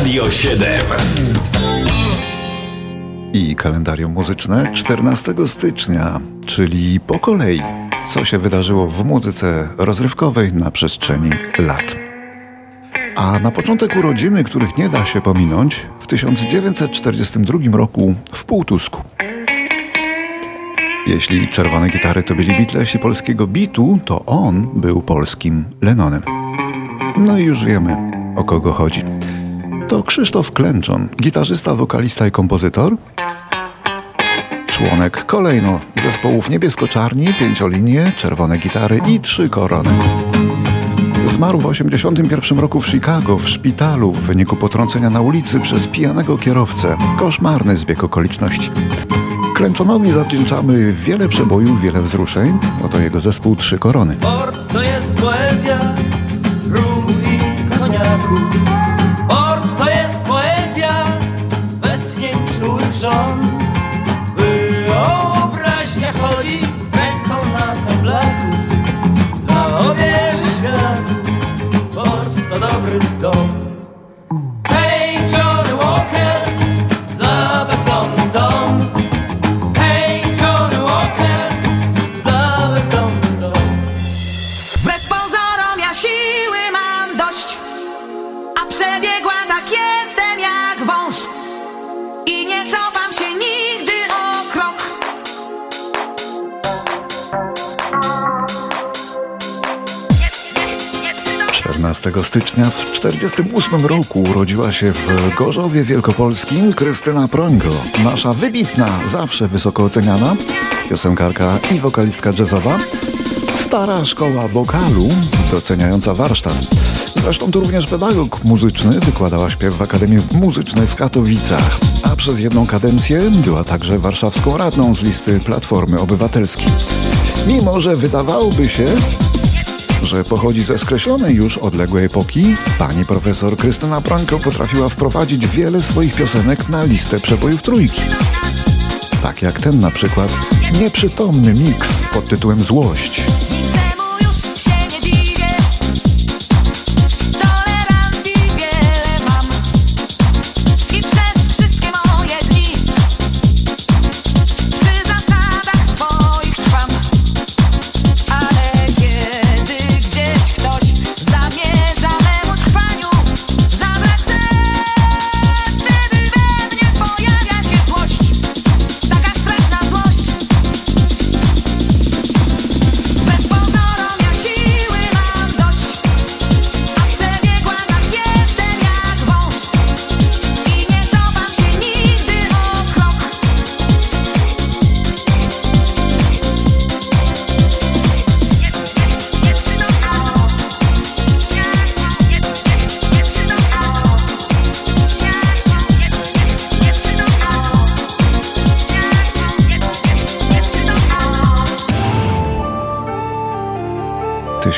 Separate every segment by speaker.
Speaker 1: Radio 7.
Speaker 2: I kalendarium muzyczne 14 stycznia, czyli po kolei, co się wydarzyło w muzyce rozrywkowej na przestrzeni lat. A na początek urodziny, których nie da się pominąć, w 1942 roku w Półtusku. Jeśli czerwone gitary to byli Beatlesi polskiego bitu, to on był polskim Lennonem. No i już wiemy, o kogo chodzi. To Krzysztof Klęczon, gitarzysta, wokalista i kompozytor. Członek kolejno zespołów Niebiesko-Czarni, Pięciolinie, Czerwone Gitary i Trzy Korony. Zmarł w 1981 roku w Chicago w szpitalu w wyniku potrącenia na ulicy przez pijanego kierowcę. Koszmarny zbieg okoliczności. Klęczonowi zawdzięczamy wiele przebojów, wiele wzruszeń. Oto jego zespół Trzy Korony.
Speaker 3: Port to jest poezja rum i koniaku. Żon. Wyobraźnia chodzi z ręką na temblaku. Dla obieży światu port to dobry dom. Hej, Johnny Walker, dla bezdomnych dom. Hej, Johnny Walker, dla bezdomnych dom.
Speaker 4: Wbrew pozorom ja siły mam dość, a przebiegła tak jestem jak wąż.
Speaker 2: 14 stycznia w 1948 roku urodziła się w Gorzowie Wielkopolskim Krystyna Prońko, nasza wybitna, zawsze wysoko oceniana piosenkarka i wokalistka jazzowa, stara szkoła wokalu, doceniająca warsztat. Zresztą to również pedagog muzyczny, wykładała śpiew w Akademii Muzycznej w Katowicach, a przez jedną kadencję była także warszawską radną z listy Platformy Obywatelskiej. Mimo, że wydawałoby się, że pochodzi ze skreślonej już odległej epoki, pani profesor Krystyna Pranko potrafiła wprowadzić wiele swoich piosenek na listę przebojów trójki. Tak jak ten na przykład nieprzytomny miks pod tytułem Złość.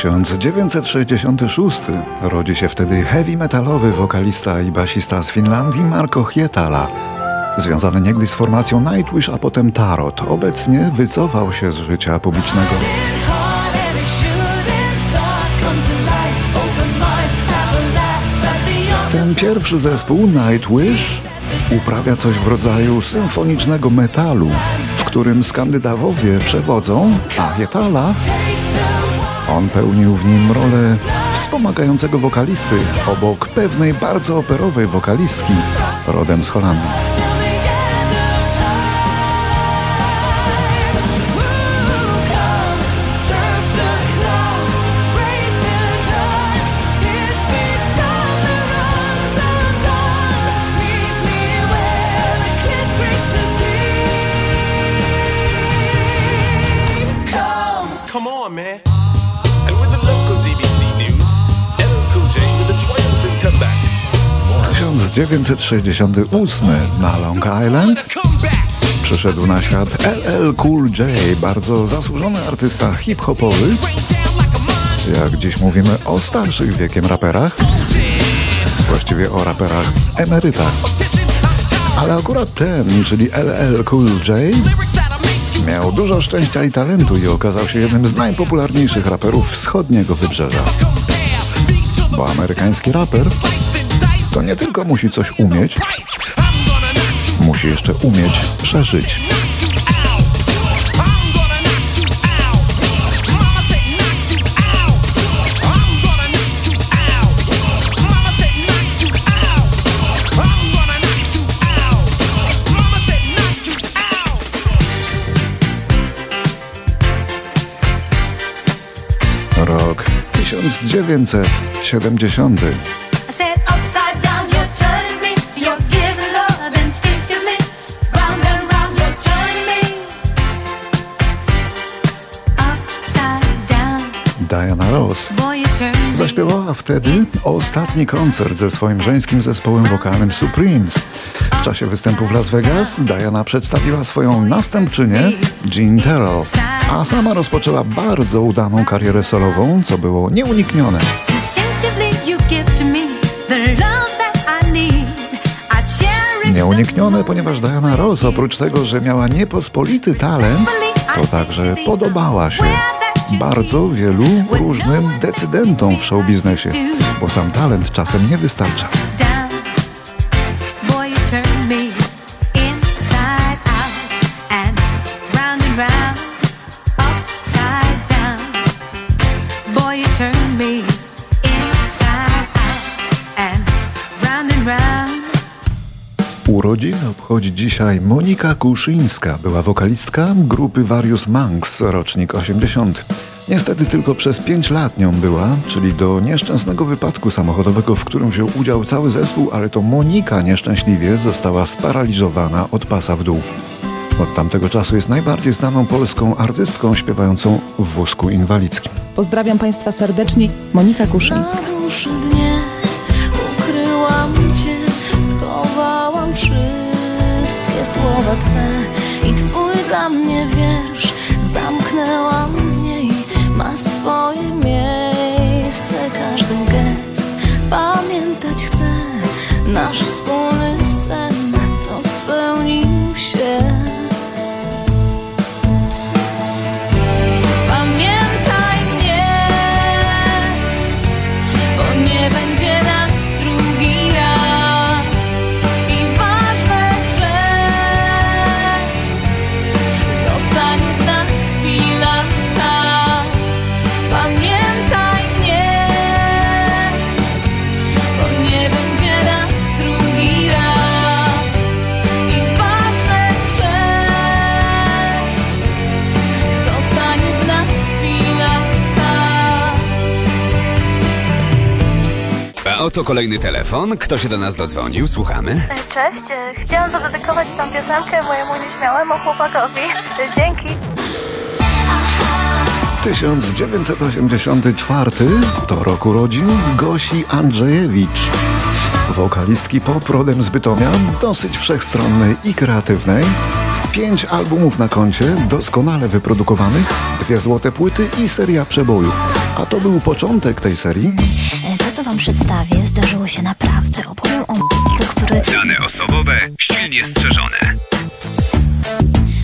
Speaker 2: 1966 rodzi się wtedy heavy metalowy wokalista i basista z Finlandii Marko Hietala. Związany niegdyś z formacją Nightwish, a potem Tarot, obecnie wycofał się z życia publicznego. Ten pierwszy zespół, Nightwish, uprawia coś w rodzaju symfonicznego metalu, w którym Skandynawowie przewodzą, a Hietala on pełnił w nim rolę wspomagającego wokalisty obok pewnej bardzo operowej wokalistki rodem z Holandii. 1968 na Long Island przyszedł na świat LL Cool J, bardzo zasłużony artysta hip-hopowy. Jak dziś mówimy o starszych wiekiem raperach, właściwie o raperach emerytach. Ale akurat ten, czyli LL Cool J, miał dużo szczęścia i talentu i okazał się jednym z najpopularniejszych raperów wschodniego wybrzeża. Bo amerykański raper to nie tylko musi coś umieć, musi jeszcze umieć przeżyć. Rok 1970. Diana Ross. Zaśpiewała wtedy ostatni koncert ze swoim żeńskim zespołem wokalnym Supremes. W czasie występu w Las Vegas Diana przedstawiła swoją następczynię Jean Terrell, a sama rozpoczęła bardzo udaną karierę solową, co było nieuniknione. Nieuniknione, ponieważ Diana Ross oprócz tego, że miała niepospolity talent, to także podobała się bardzo wielu różnym decydentom w show biznesie, bo sam talent czasem nie wystarcza.
Speaker 1: me
Speaker 2: Urodziny obchodzi dzisiaj Monika Kuszyńska, była wokalistka grupy Various Monks, rocznik 80. Niestety tylko przez 5 lat nią była, czyli do nieszczęsnego wypadku samochodowego, w którym wziął udział cały zespół, ale to Monika nieszczęśliwie została sparaliżowana od pasa w dół. Od tamtego czasu jest najbardziej znaną polską artystką śpiewającą w wózku inwalidzkim.
Speaker 5: Pozdrawiam Państwa serdecznie. Monika Kuszyńska.
Speaker 6: Na dnie ukryłam cię, wszystkie słowa twe i twój dla mnie wiersz. Zamknęłam w niej, ma swoje miejsce, każdy gest pamiętać chcę, nasz wspólny
Speaker 7: oto kolejny telefon. Kto się do nas dodzwonił? Słuchamy.
Speaker 8: Cześć, chciałam zadedykować tą piosenkę mojemu nieśmiałemu chłopakowi. Dzięki.
Speaker 2: 1984 to rok urodzin Gosi Andrzejewicz. Wokalistki pop rodem z Bytomia, dosyć wszechstronnej i kreatywnej. Pięć albumów na koncie, doskonale wyprodukowanych, dwie złote płyty i seria przebojów. A to był początek tej serii.
Speaker 9: Co wam przedstawię, zdarzyło się naprawdę. Opowiem o m***ku, który
Speaker 7: Dane osobowe silnie strzeżone.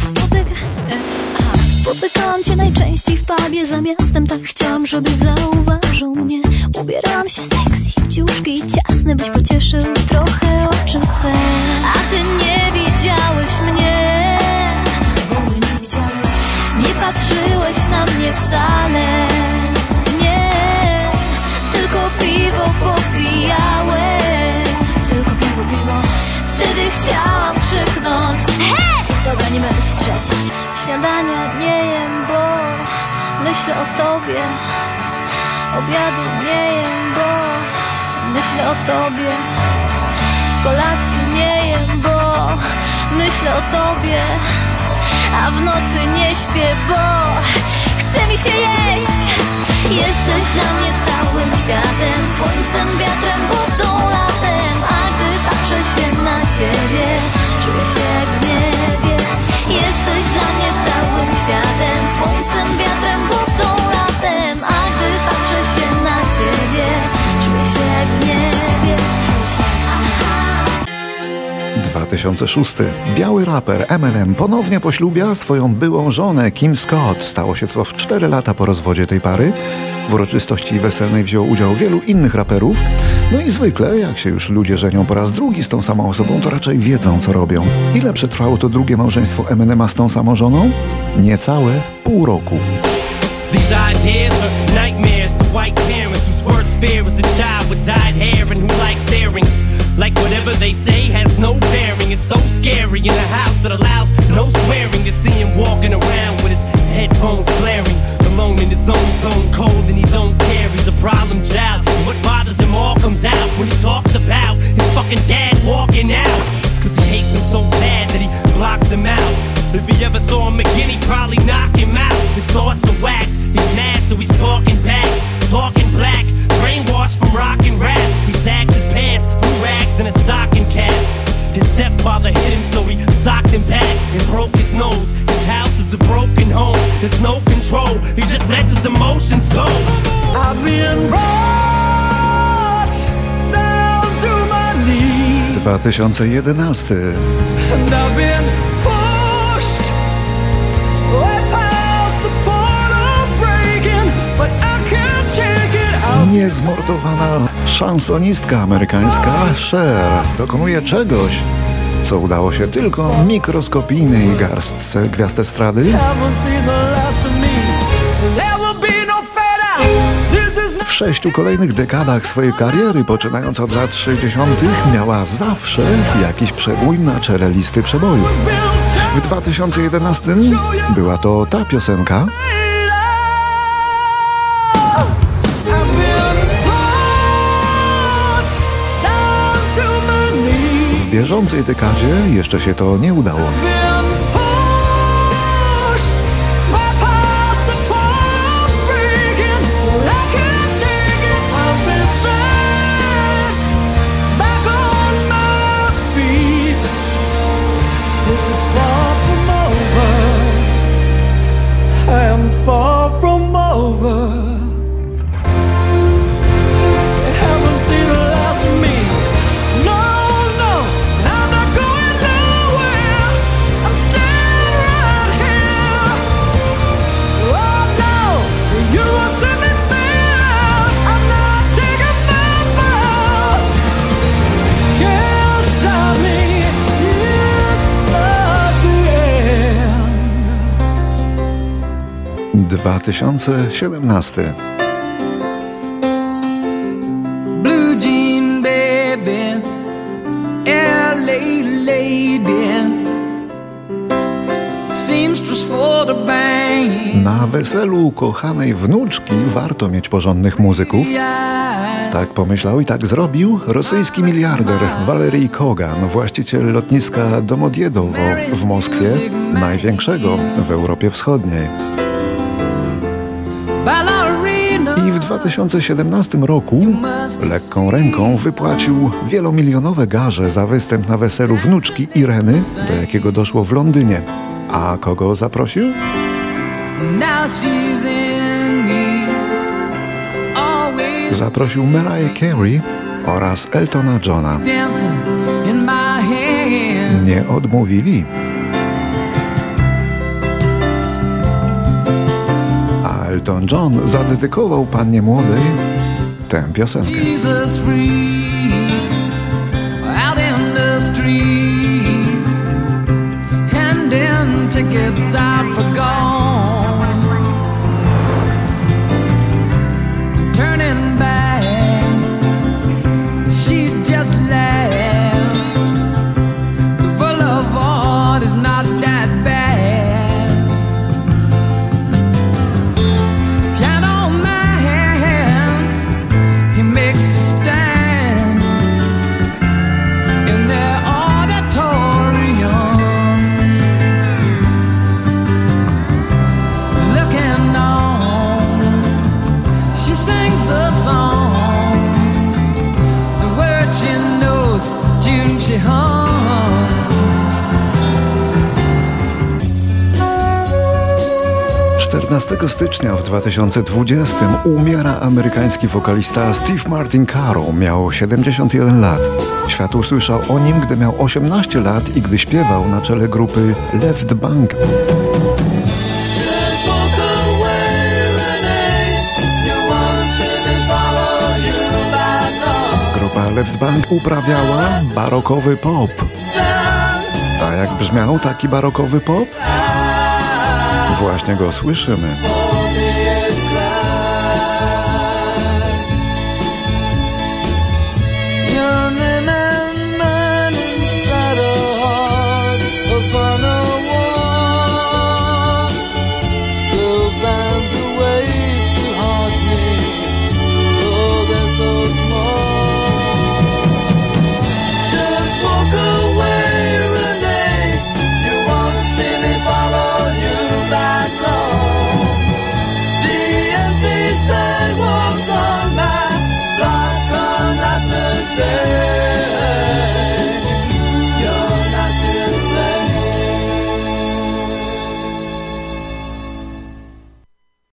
Speaker 6: Spotyka... e, Aha. Spotykałam cię najczęściej w pubie Za miastem tak chciałam, żebyś zauważył mnie Ubierałam się sexy w ciuszki i ciasne Byś pocieszył trochę oczy swe A ty nie widziałeś mnie Nie patrzyłeś na mnie wcale Śniadania nie jem, bo myślę o tobie. Obiadu nie jem, bo myślę o tobie. Kolacji nie jem, bo myślę o tobie. A w nocy nie śpię, bo chce mi się jeść. Jesteś dla mnie całym światem Słońcem, wiatrem, wodą,
Speaker 2: 2006. Biały raper Eminem ponownie poślubia swoją byłą żonę Kim Scott. Stało się to w 4 lata po rozwodzie tej pary. W uroczystości weselnej wziął udział wielu innych raperów. No i zwykle, jak się już ludzie żenią po raz drugi z tą samą osobą, to raczej wiedzą, co robią. Ile przetrwało to drugie małżeństwo Eminema z tą samą żoną? Niecałe pół roku.
Speaker 3: Like whatever they say has no bearing. It's so scary in a house that allows no swearing to see him walking around with his headphones blaring. Alone in his own zone, cold and he don't care. He's a problem child. And what bothers him all comes out when he talks about his fucking dad walking out. Cause he hates him so bad that he blocks him out. If he ever saw him again, he'd probably knock him out. His thoughts are whacked. Is a broken home. There's no control. He just lets his emotions go. I've been brought down to my knees.
Speaker 2: 2011.
Speaker 3: And I've been pushed way past the point of breaking, but I can't take it out.
Speaker 2: Niezmordowana szansonistka amerykańska Cher dokonuje czegoś, co udało się tylko mikroskopijnej garstce gwiazd estrady. W sześciu kolejnych dekadach swojej kariery, poczynając od lat 60., miała zawsze jakiś przebój na czele listy przebojów. W 2011 była to ta piosenka, w bieżącej dekadzie jeszcze się to nie udało. 2017.
Speaker 3: Blue jean baby, LA lady, seamstress for the band.
Speaker 2: Na weselu kochanej wnuczki warto mieć porządnych muzyków. Tak pomyślał i tak zrobił rosyjski miliarder Walerii Kogan, właściciel lotniska Domodjedowo w Moskwie, największego w Europie Wschodniej. 2017 roku lekką ręką wypłacił wielomilionowe garze za występ na weselu wnuczki Ireny, do jakiego doszło w Londynie. A kogo zaprosił? Zaprosił Mariah Carey oraz Eltona Johna. Nie odmówili. Elton John zadedykował pannie młodej tę piosenkę.
Speaker 3: Jesus
Speaker 2: 14 stycznia w 2020 umiera amerykański wokalista Steve Martin Caro. Miał 71 lat. Świat usłyszał o nim, gdy miał 18 lat i gdy śpiewał na czele grupy Left Bank. Grupa Left Bank uprawiała barokowy pop. A jak brzmiał taki barokowy pop? Właśnie go słyszymy.